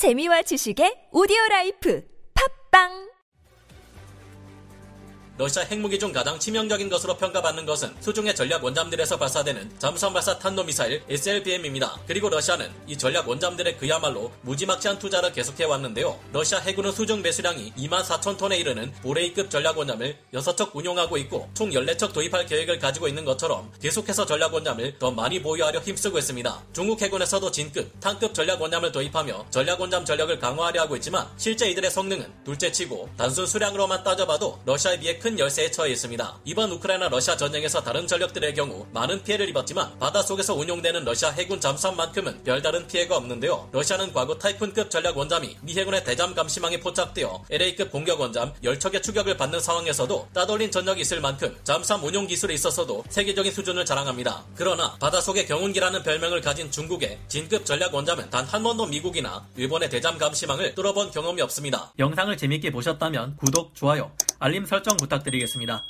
재미와 지식의 오디오 라이프. 팟빵 러시아 핵무기 중 가장 치명적인 것으로 평가받는 것은 수중의 전략 원잠들에서 발사되는 잠수함 발사 탄도미사일 SLBM입니다. 그리고 러시아는 이 전략 원잠들에 그야말로 무지막지한 투자를 계속해 왔는데요. 러시아 해군은 수중 배수량이 2만 4천 톤에 이르는 보레이급 전략 원잠을 6척 운용하고 있고 총 14척 도입할 계획을 가지고 있는 것처럼 계속해서 전략 원잠을 더 많이 보유하려 힘쓰고 있습니다. 중국 해군에서도 진급, 탕급 전략 원잠을 도입하며 전략 원잠 전력을 강화하려 하고 있지만 실제 이들의 성능은 둘째치고 단순 수량으로만 따져봐도 러시아에 비해 큰큰 열세에 처해 있습니다. 이번 우크라이나 러시아 전쟁에서 다른 전력들의 경우 많은 피해를 입었지만 바닷속에서 운용되는 러시아 해군 잠수함만큼은 별다른 피해가 없는데요. 러시아는 과거 타이푼급 전략 원잠이 미 해군의 대잠 감시망에 포착되어 LA급 공격 원잠 10척의 추격을 받는 상황에서도 따돌린 전력이 있을 만큼 잠수함 운용 기술에 있어서도 세계적인 수준을 자랑합니다. 그러나 바닷속의 경운기라는 별명을 가진 중국의 진급 전략 원잠은 단 한 번도 미국이나 일본의 대잠 감시망을 뚫어본 경험이 없습니다. 영상을 재밌게 보셨다면 구독, 좋아요, 알림 설정 부탁드리겠습니다.